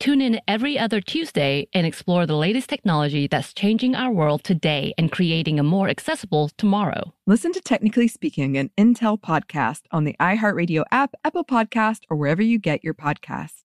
Tune in every other Tuesday and explore the latest technology that's changing our world today and creating a more accessible tomorrow. Listen to Technically Speaking, an Intel podcast on the iHeartRadio app, Apple Podcast, or wherever you get your podcasts.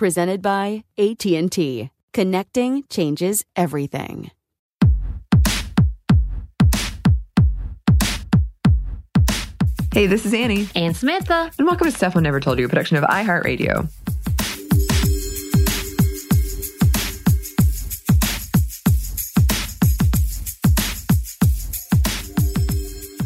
Presented by AT&T. Connecting changes everything. Hey, this is Annie, And Samantha, and welcome to Stuff I Never Told You, a production of iHeartRadio.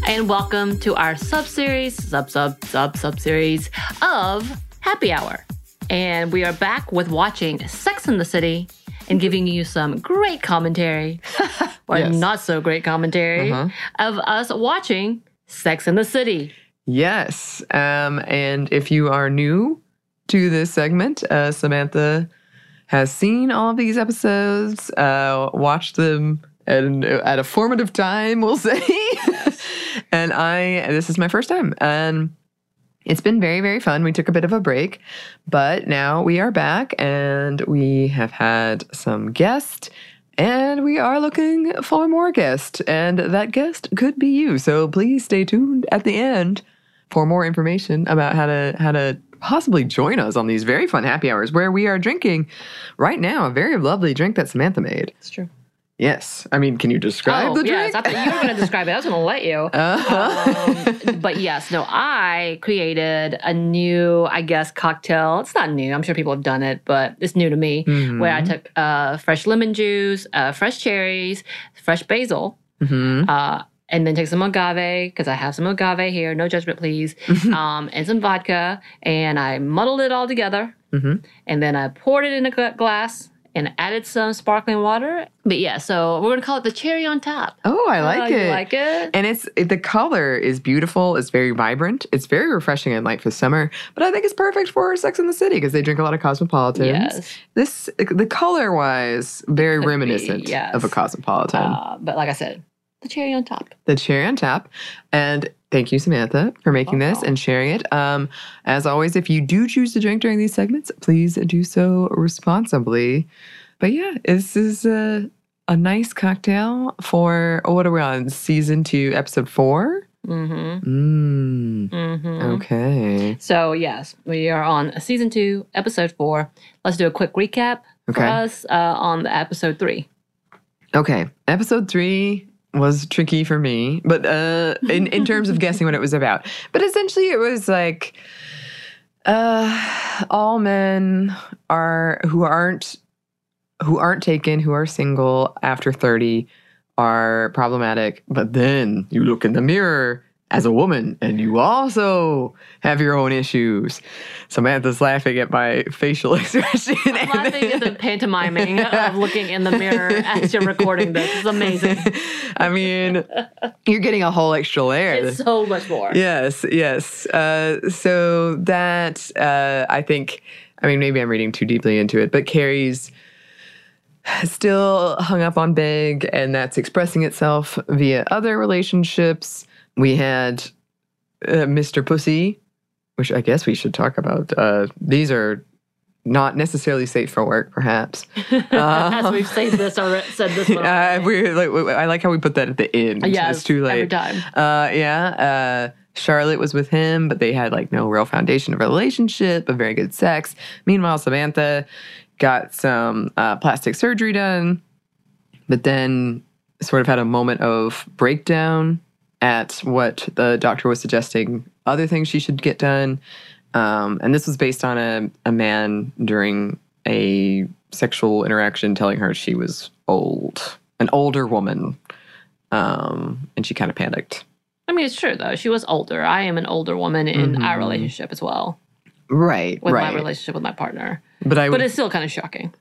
and welcome to our sub series, sub sub sub sub series of Happy Hour. And we are back with watching Sex in the City and giving you some great commentary, or Yes. not so great commentary, Uh-huh. of us watching Sex in the City. Yes. Um, and if you are new to this segment, uh, Samantha has seen all of these episodes, uh, watched them at, an, at a formative time, we'll say. and I, this is my first time. And it's been very, very fun. We took a bit of a break, but now we are back and we have had some guests. And we are looking for more guests, and that guest could be you. So please stay tuned at the end for more information about how to how to possibly join us on these very fun happy hours where we are drinking right now a very lovely drink that Samantha made. It's true. Yes, I mean, can you describe oh, the yes, drink? I thought you were going to describe it. I was going to let you. Uh-huh. Um, but yes, no, I created a new, I guess, cocktail. It's not new. I'm sure people have done it, but it's new to me. Mhm. Where I took uh, fresh lemon juice, uh, fresh cherries, fresh basil, Mhm. uh, and then take some agave because I have some agave here. No judgment, please. um, and some vodka, and I muddled it all together. Mhm. And then I poured it in a glass and added some sparkling water. But yeah, so we're gonna call it the cherry on top. Oh, I like Oh, it. Like it? And it's the color is beautiful. It's very vibrant. It's very refreshing and light for summer. But I think it's perfect for Sex in the City because they drink a lot of cosmopolitans. Yes. This the color wise very Could be, reminiscent yes. of a cosmopolitan. Uh, but like I said, the cherry on top. the cherry on top. And thank you, Samantha, for making this and sharing it. Um, as always, if you do choose to drink during these segments, please do so responsibly. But yeah, this is a, a nice cocktail for oh, what are we on? Season two, episode four. Mm-hmm. Mm, Mm-hmm. okay. So yes, we are on season two, episode four. Let's do a quick recap for us uh, on the episode three. Okay. Episode three was tricky for me, but uh, in, in terms of guessing what it was about. But essentially, it was like Uh, all men are who aren't who aren't taken, who are single after 30 are problematic. But then you look in the mirror as a woman and you also have your own issues. Samantha's laughing at my facial expression. I'm laughing at the pantomiming of looking in the mirror as you're recording this. It's amazing. I mean, you're getting a whole extra layer. It's so much more. Yes, yes. Uh, so that uh, I think, I mean, maybe I'm reading too deeply into it, but Carrie's still hung up on Big, and that's expressing itself via other relationships. We had uh, Mr. Pussy, which I guess we should talk about. Uh, these are not necessarily safe for work, perhaps. As we've said this already, said this. Uh, we, like, we- I like how we put that at the end. Yeah, it's too late. every time. Uh, yeah. Uh, Charlotte was with him, but they had like no real foundation of relationship, but very good sex. Meanwhile, Samantha got some uh, plastic surgery done, but then sort of had a moment of breakdown at what the doctor was suggesting other things she should get done. Um, and this was based on a, a man during a sexual interaction telling her she was old, an older woman. Um, and she kind of panicked. I mean, it's true though. She was older. I am an older woman in our relationship as well, Right, with Mm-hmm. right. my relationship with my partner. But I But it's still kind of shocking.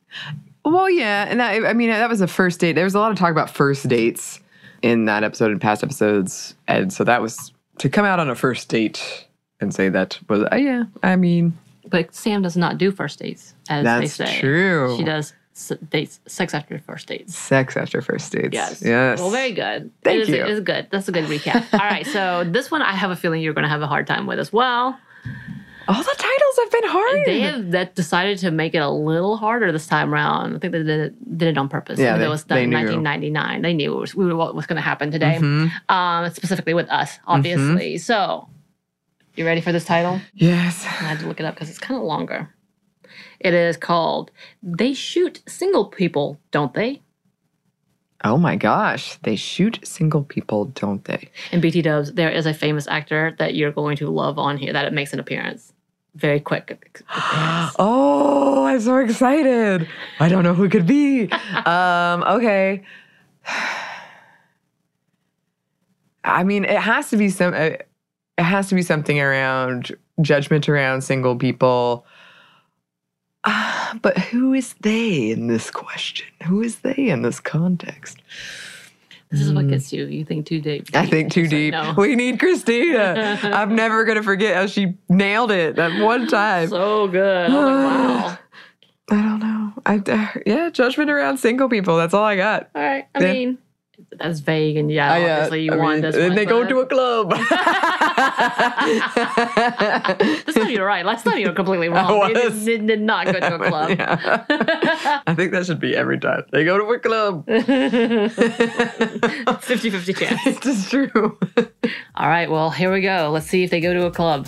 well, yeah, and that, I mean that was a first date. There was a lot of talk about first dates in that episode and past episodes, and so that was to come out on a first date and say that was, uh, yeah. I mean, But Sam does not do first dates, as they say. That's true. She does s- dates, sex after first dates. sex after first dates. Yes. yes. Well, very good. Thank it is, you. It is good. That's a good recap. All right. So this one, I have a feeling you're going to have a hard time with as well. All the titles have been hard. They have that decided to make it a little harder this time around. I think they did it, did it on purpose. Yeah, they- it was done they in knew. 1999. They knew it was, we were, what was going to happen today, Mm-hmm. um, specifically with us, obviously. So, you ready for this title? yes. I had to look it up because it's kind of longer. It is called "They Shoot Single People, Don't They?" Oh my gosh, they shoot single people, don't they? In BT Dubs, there is a famous actor that you're going to love on here that it makes an appearance. Very quick. Oh, I'm so excited. I don't know who it could be. um, okay. I mean, it has to be some. uh, It has to be something around judgment around single people. Ah, but who is they in this question? Who is they in this context? This is what gets you. You think too deep. I think too It's like, deep. no. We need Christina. I'm never gonna forget how she nailed it that one time. So good. I'm like, wow. I don't know. I uh, yeah, judgment around single people. That's all I got. All right. I Yeah. mean, that's vague, and yeah, I, uh, obviously you I won mean, this and they go to a club. That's not you're right. That's not you're completely wrong. They did, did not go to a club. Yeah. I think that should be every time they go to a club. 50-50 chance. it's true. All right, well, here we go. Let's see if they go to a club.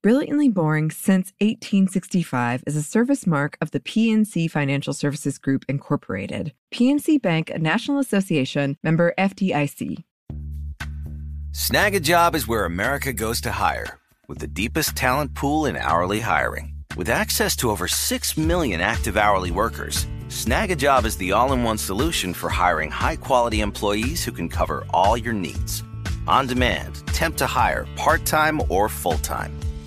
Brilliantly Boring Since 1865 is a service mark of the PNC Financial Services Group, Incorporated. PNC Bank, a National Association member FDIC. Snag a job is where America goes to hire, with the deepest talent pool in hourly hiring. With access to over 6 million active hourly workers, Snag a job is the all in one solution for hiring high quality employees who can cover all your needs. On demand, temp to hire, part time or full time.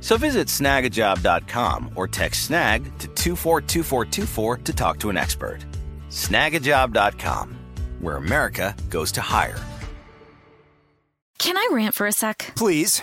So visit snagajob.com or text snag to 242424 to talk to an expert. Snagajob.com, where America goes to hire. Can I rant for a sec? Please.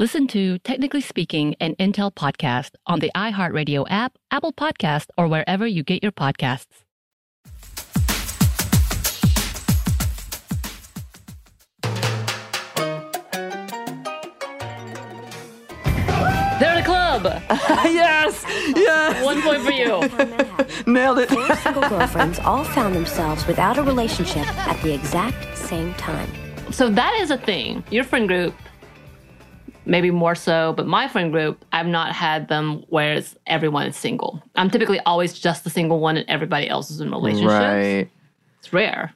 Listen to Technically Speaking, an Intel podcast on the iHeartRadio app, Apple Podcast, or wherever you get your podcasts. They're in the club. yes, yes, One point for you. nailed it. Four single girlfriends all found themselves without a relationship at the exact same time. So that is a thing. Your friend group, maybe more so, but my friend group, I've not had them where it's, everyone is single. I'm typically always just the single one and everybody else is in relationships. Right. It's rare.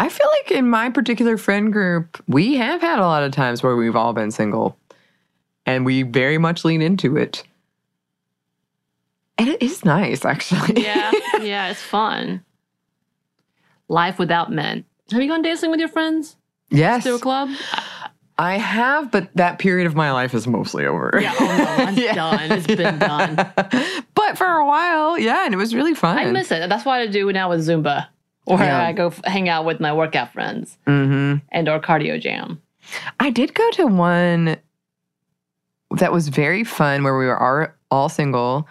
I feel like in my particular friend group, we have had a lot of times where we've all been single and we very much lean into it. And it is nice, actually. Yeah, yeah, it's fun. Life without men. Have you gone dancing with your friends yes. to a club? I have, but that period of my life is mostly over. Yeah, oh no, I'm Yeah. done. It's been done. but for a while, yeah, and it was really fun. I miss it. That's what I do now with Zumba, or Yeah. I go f- hang out with my workout friends hmm and or cardio jam. I did go to one that was very fun where we were all, all single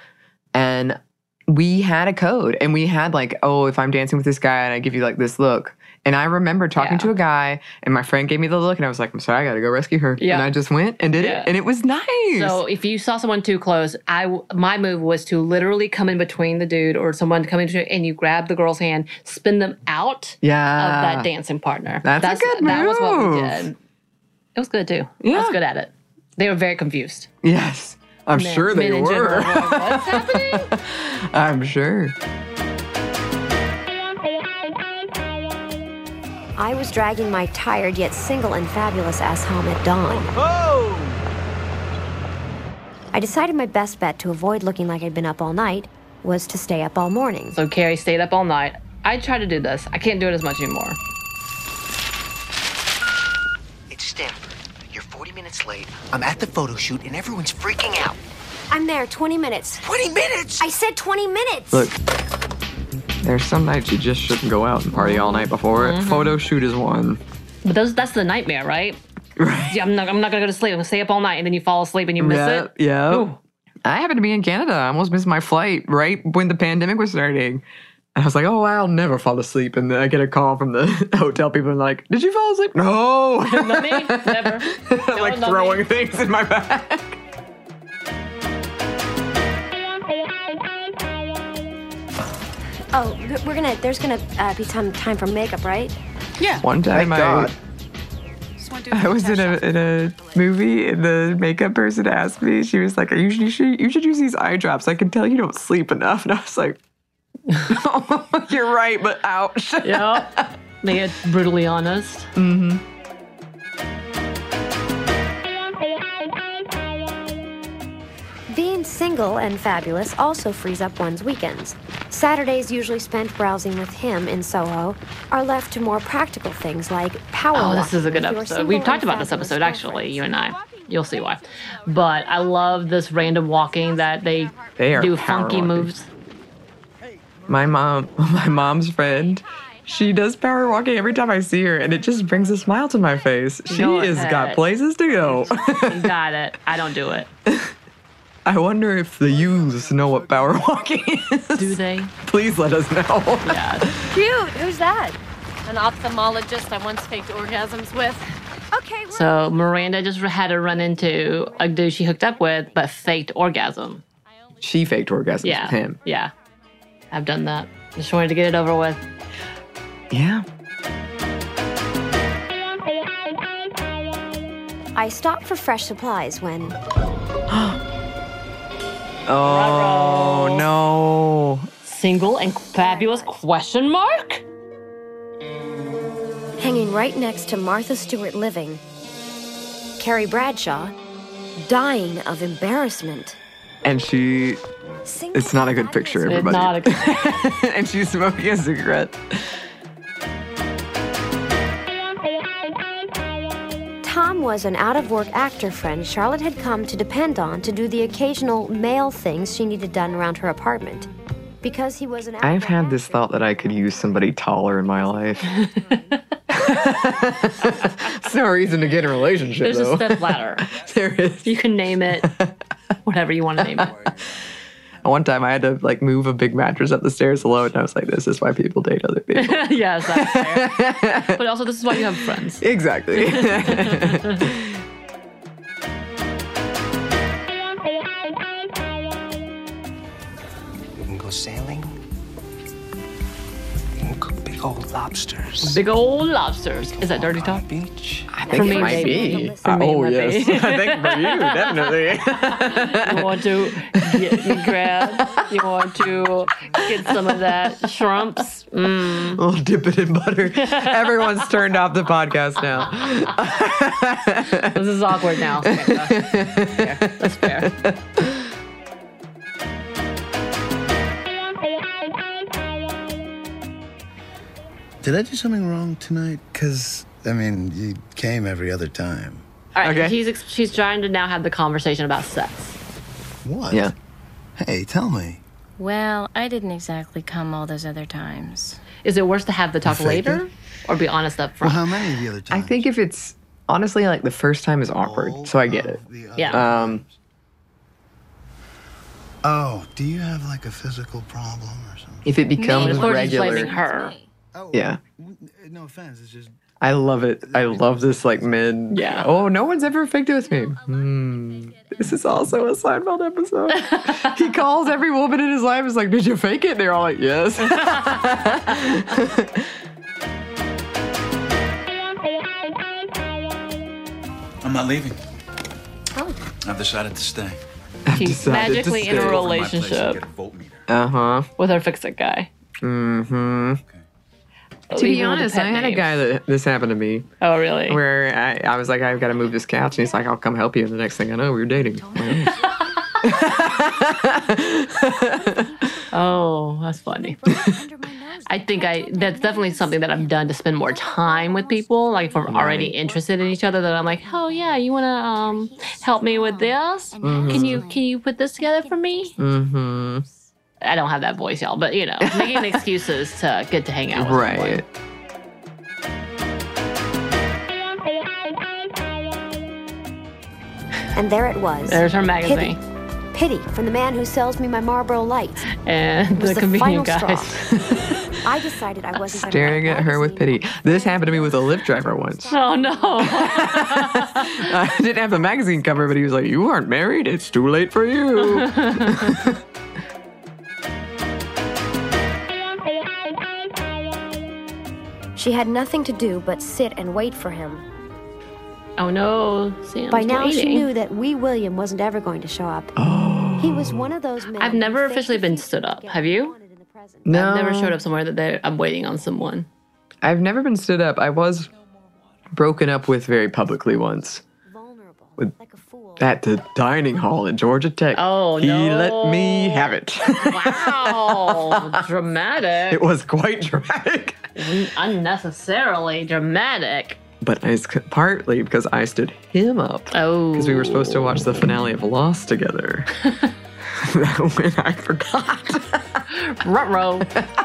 and we had a code and we had like, oh, if I'm dancing with this guy and I give you like this look. And I remember talking Yeah. to a guy and my friend gave me the look and I was like, I'm sorry, I gotta go rescue her. Yeah. And I just went and did Yeah. it. And it was nice. So if you saw someone too close, I my move was to literally come in between the dude or someone to come in between, and you grab the girl's hand, spin them out yeah. of that dancing partner. That's a good That was what we did. It was good too. I was good at it. They were very confused. Yes. I'm Men- sure they were. general were like, What's happening? I'm sure. I was dragging my tired yet single and fabulous ass home at dawn. I decided my best bet to avoid looking like I'd been up all night was to stay up all morning. So Carrie stayed up all night. I try to do this. I can't do it as much anymore. It's Stanford. You're 40 minutes late. I'm at the photo shoot and everyone's freaking out. I'm there 20 minutes. 20 minutes! I said 20 minutes. Look, there's some nights you just shouldn't go out and party all night before it. Mm-hmm. Photo shoot is one. But those, that's the nightmare, right? Right. Yeah, I'm not, I'm not gonna go to sleep. I'm gonna stay up all night, and then you fall asleep and you miss yeah, it. Yeah. Ooh. I happened to be in Canada. I almost missed my flight right when the pandemic was starting. And I was like, oh, I'll never fall asleep. And then I get a call from the hotel people and like, did you fall asleep? No. Not me. Never. I'm like not throwing me. things in my bag. Oh, we're gonna. There's gonna uh, be time time for makeup, right? Yeah. One time I, God. I was in a, in a movie and the makeup person asked me, she was like, you should, you should, you should use these eye drops. I can tell you don't sleep enough. And I was like, you're right, but ouch. Yeah. They get brutally honest. Mm-hmm. Being single and fabulous also frees up one's weekends. Saturdays, usually spent browsing with him in Soho, are left to more practical things like power Oh, this is a good episode. We've talked about this episode actually, you and I. You'll see why. But I love this random walking that they, They do funky walking. moves. My mom, my mom's friend, she does power walking every time I see her, and it just brings a smile to my face. She Go has got places to go. You got it. I don't do it. I wonder if the youths know what power walking is. Do they? Please let us know. Yeah. Cute. Who's that? An ophthalmologist I once faked orgasms with. Okay, So Miranda just had to run into a dude she hooked up with, but faked orgasm. She faked orgasms Yeah. with him. Yeah. I've done that. Just wanted to get it over with. Yeah. I stopped for fresh supplies when Oh no. Single and fabulous question mark? hanging right next to Martha Stewart living, Carrie Bradshaw dying of embarrassment. And she. It's not a good picture, It's everybody. not a good and she's smoking a cigarette. Tom was an out of work actor friend Charlotte had come to depend on to do the occasional male things she needed done around her apartment. Because he was an I've had this thought that I could use somebody taller in my life. It's no reason to get in a relationship, There's though. a step ladder. there is. You can name it whatever you want to name it. One time I had to like move a big mattress up the stairs alone, and I was like, "This is why people date other people." yes, that's fair. But also, this is why you have friends. exactly. We can go sailing. Old lobsters. Big old lobsters. Is that dirty talk? Beach. I For think me, it might maybe. be. For Uh, oh yes, be. I think for you definitely. You want to get me grab? You want to get some of that shrimps? Mm. we'll dip it in butter. Everyone's turned off the podcast now. This is awkward now. Samantha. Fair. That's fair. Did I do something wrong tonight? Because, I mean, you came every other time. All right, Okay. he's she's trying to now have the conversation about sex. What? Yeah. Hey, tell me. Well, I didn't exactly come all those other times. Is it worse to have the talk You fake later, or be honest up Well, front? how many of the other times? I think if it's honestly like the first time is awkward, so I get it. Yeah. Um, Oh, do you have like a physical problem or something? if it But becomes of course, he's regular, blaming her. Oh, Yeah. No offense, it's just. I love it. I love this like mid. Yeah. Oh, no one's ever faked it with me. Hmm. This is also a Seinfeld episode. he calls every woman in his life. Is like, did you fake it? And they're all like, yes. I'm not leaving. Oh. I've decided to stay. She's decided to magically in a stay. Over my place and relationship get a voltmeter. uh huh. with her fix-it guy. Mm-hmm. To be Even with the honest, I had a guy that this happened to me Oh, really? where I, I was like, I've got to move this couch, and he's like, I'll come help you. And the next thing I know, we were dating. Oh, that's funny. I think I that's definitely something that I've done to spend more time with people. Like if we're already interested in each other, that I'm like, oh yeah, you wanna um help me with this? Can you can you put this together for me? mm-hmm. I don't have that voice, y'all, but you know, making excuses to get to hang out with someone. Right. And there it was. There's her magazine Pity from the man who sells me my Marlboro Lights. and was the the convenient final guys. I decided I wasn't Staring at her with pity. This happened to me with a Lyft driver once. oh no! I didn't have the magazine cover, but he was like, "You aren't married. It's too late for you." She had nothing to do but sit and wait for him. oh no! Sam's By now, she knew that Wee William wasn't ever going to show up. Oh. He was one of those men. I've never officially been stood up. Have you? wanted in the present. no, I've never showed up somewhere that I'm waiting on someone. I've never been stood up. I was broken up with very publicly once. Vulnerable, With- like at the dining hall at Georgia Tech. Oh, he no. let me have it. Wow, dramatic. it was quite dramatic. Unnecessarily dramatic. But I, partly because I stood him up. Oh. Because we were supposed to watch the finale of Lost together. That when I forgot. Ruh-roh.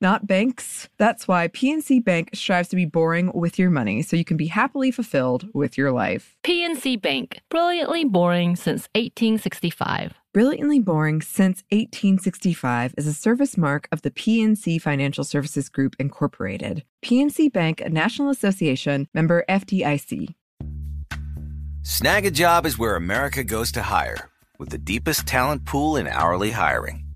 not banks. That's why PNC Bank strives to be boring with your money so you can be happily fulfilled with your life. PNC Bank, brilliantly boring since 1865. Brilliantly Boring since 1865 is a service mark of the PNC Financial Services Group, Incorporated. PNC Bank, a National Association member FDIC. Snag a job is where America goes to hire, with the deepest talent pool in hourly hiring.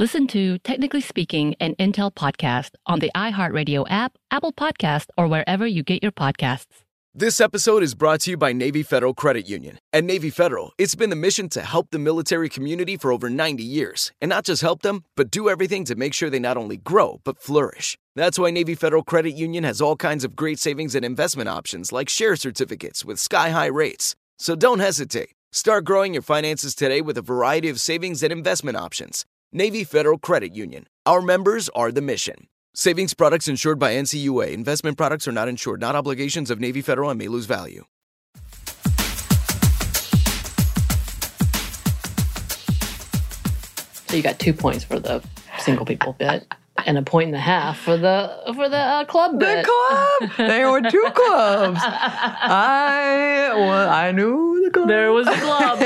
Listen to Technically Speaking, an Intel podcast on the iHeartRadio app, Apple Podcast, or wherever you get your podcasts. This episode is brought to you by Navy Federal Credit Union. At Navy Federal, it's been the mission to help the military community for over 90 years. And not just help them, but do everything to make sure they not only grow, but flourish. That's why Navy Federal Credit Union has all kinds of great savings and investment options like share certificates with sky high rates. So don't hesitate. Start growing your finances today with a variety of savings and investment options. Navy Federal Credit Union. Our members are the mission. Savings products insured by NCUA. Investment products are not insured, not obligations of Navy Federal and may lose value. So you got two points for the single people bit. And a point and a half for the for the uh, club bit. The club. There were two clubs. I well, I knew club. There was a club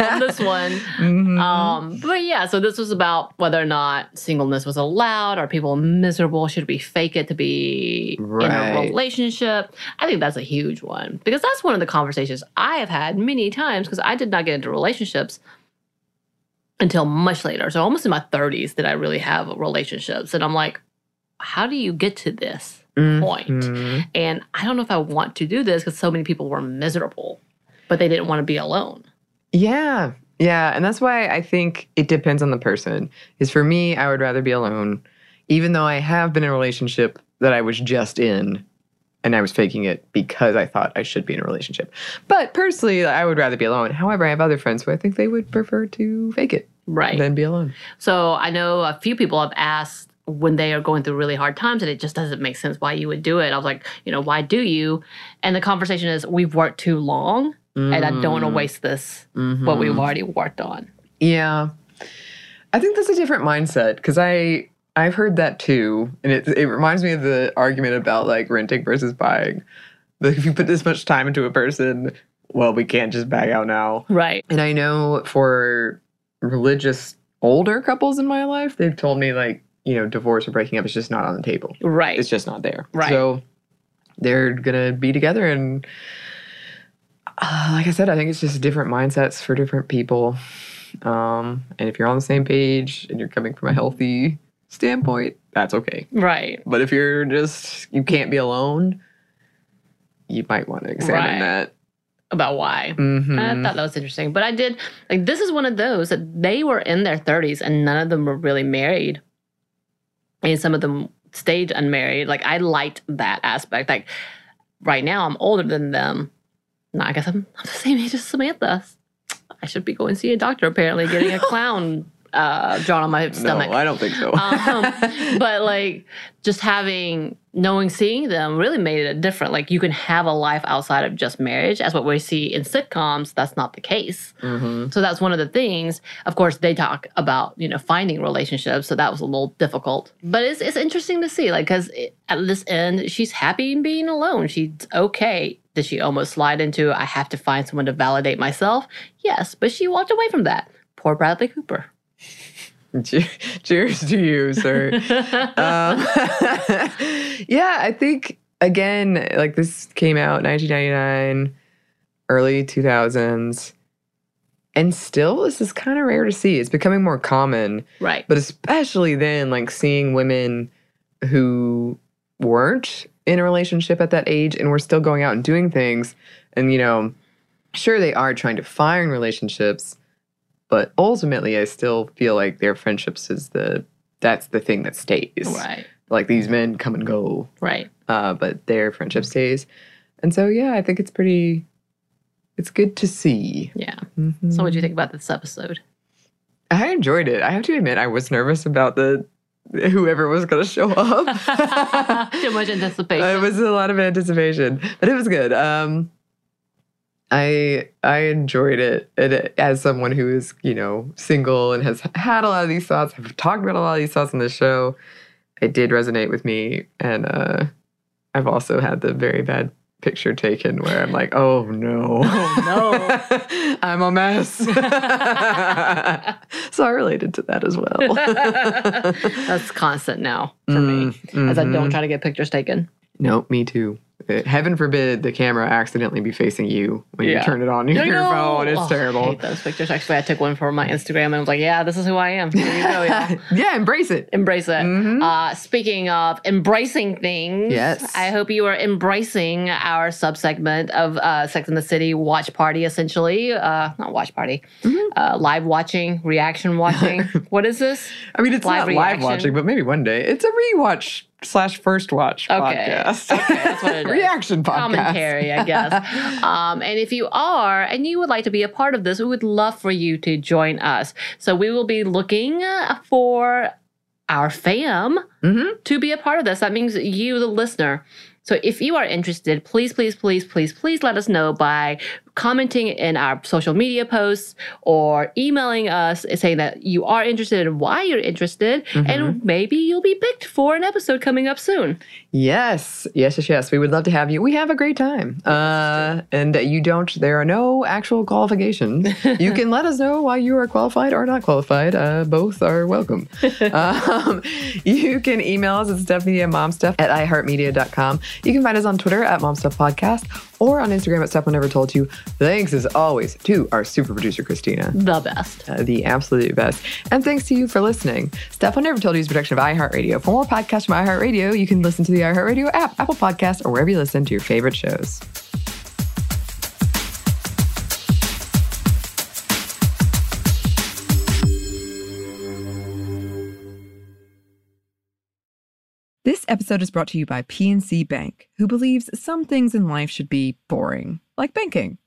on this one. Mhm. Um, but yeah, so this was about whether or not singleness was allowed. Are people miserable? Should we fake it to be in a relationship? I think that's a huge one because that's one of the conversations I have had many times because I did not get into relationships until much later. So almost in my 30s did I really have relationships. And I'm like, how do you get to this point? Mhm. And I don't know if I want to do this because so many people were miserable, but they didn't want to be alone. Yeah. Yeah. And that's why I think it depends on the person. Is for me, I would rather be alone, even though I have been in a relationship that I was just in and I was faking it because I thought I should be in a relationship. But personally, I would rather be alone. However, I have other friends who I think they would prefer to fake it Right. than be alone. So I know a few people have asked when they are going through really hard times and it just doesn't make sense why you would do it. I was like, you know, why do you? And the conversation is we've worked too long and I don't want to Mm. waste this what we've already worked on. Yeah. I think that's a different mindset because I I've heard that too, and it it reminds me of the argument about like renting versus buying. Like if you put this much time into a person, well, we can't just back out now. Right. And I know for religious older couples in my life, they've told me like you know divorce or breaking up is just not on the table. Right. It's just not there. Right. So they're gonna be together and. Uh, like I said, I think it's just different mindsets for different people. Um, and if you're on the same page and you're coming from a healthy standpoint, that's okay. Right. But if you're just you can't be alone, you might want to examine Right. that. About why. Mhm. I thought that was interesting. But I did, like, this is one of those that they were in their 30s and none of them were really married. And some of them stayed unmarried. Like, I liked that aspect. Like, right now, I'm older than them. No, I guess I'm, I'm the same age as Samantha. I should be going to see a doctor, apparently, getting a clown uh, drawn on my stomach. No, I don't think so. um, but like just having knowing seeing them really made it different like you can have a life outside of just marriage as what we see in sitcoms that's not the case Mhm. so that's one of the things of course they talk about you know finding relationships so that was a little difficult but it's, it's interesting to see like because at this end she's happy in being alone she's okay did she almost slide into i have to find someone to validate myself? Yes but she walked away from that. Poor bradley cooper. Cheers to you, sir. um, yeah, I think again, like this came out 1999, early 2000s, and still this is kind of rare to see. It's becoming more common, right. But especially then, like seeing women who weren't in a relationship at that age and we're still going out and doing things, and you know, sure they are trying to find relationships but ultimately i still feel like their friendships is the that's the thing that stays Right. like these men come and go Right. uh, but their friendship stays and so yeah i think it's pretty it's good to see Yeah. So, what do you think about this episode? i enjoyed it i have to admit i was nervous about the whoever was going to show up Too much anticipation. it was a lot of anticipation but it was good um I I enjoyed it. And it- as someone who is, you know, single and has had a lot of these thoughts, I've talked about a lot of these thoughts on the show. It did resonate with me, and uh, I've also had the very bad picture taken where I'm like, oh no, oh no, I'm a mess. so I related to that as well. That's constant now for me, as I don't mhm. try to get pictures taken. Nope, me too. Heaven forbid the camera accidentally be facing you when Yeah. you turn it on your I know. phone. It's Oh, I terrible. hate those pictures. Actually, I took one for my Instagram and I was like, yeah, this is who I am. You go, yeah. yeah, embrace it. Embrace it. Uh, speaking of embracing things, Yes. I hope you are embracing our subsegment of uh, Sex in the City watch party, essentially. Uh, not watch party, Mm-hmm. uh, live watching, reaction watching. what is this? I mean, it's not live watching, but maybe one day. It's a rewatch slash first watch Okay. podcast. Okay, that's what it is. Reaction podcast. Commentary, I guess. um, and if you are and you would like to be a part of this, we would love for you to join us. So we will be looking uh, for our fam Mm-hmm. to be a part of this. That means you, the listener. So if you are interested, please, please, please, please, please let us know by commenting in our social media posts or emailing us saying that you are interested and why you're interested. Mm-hmm. And maybe you'll be picked for an episode coming up soon. Yes, yes, yes, yes. We would love to have you. We have a great time. Uh, and you don't, there are no actual qualifications. you can let us know why you are qualified or not qualified. Uh, both are welcome. um, you can email us at Stephanie at momstuff at iheartmedia.com. You can find us on Twitter at momstuffpodcast or on Instagram at I Never Told You. Thanks as always to our super producer, Christina. The best. Uh, the absolute best. And thanks to you for listening. Stuff I Never Told You is a production of iHeartRadio. For more podcasts from iHeartRadio, you can listen to the iHeartRadio app, Apple Podcasts, or wherever you listen to your favorite shows. This episode is brought to you by PNC Bank, who believes some things in life should be boring, like banking.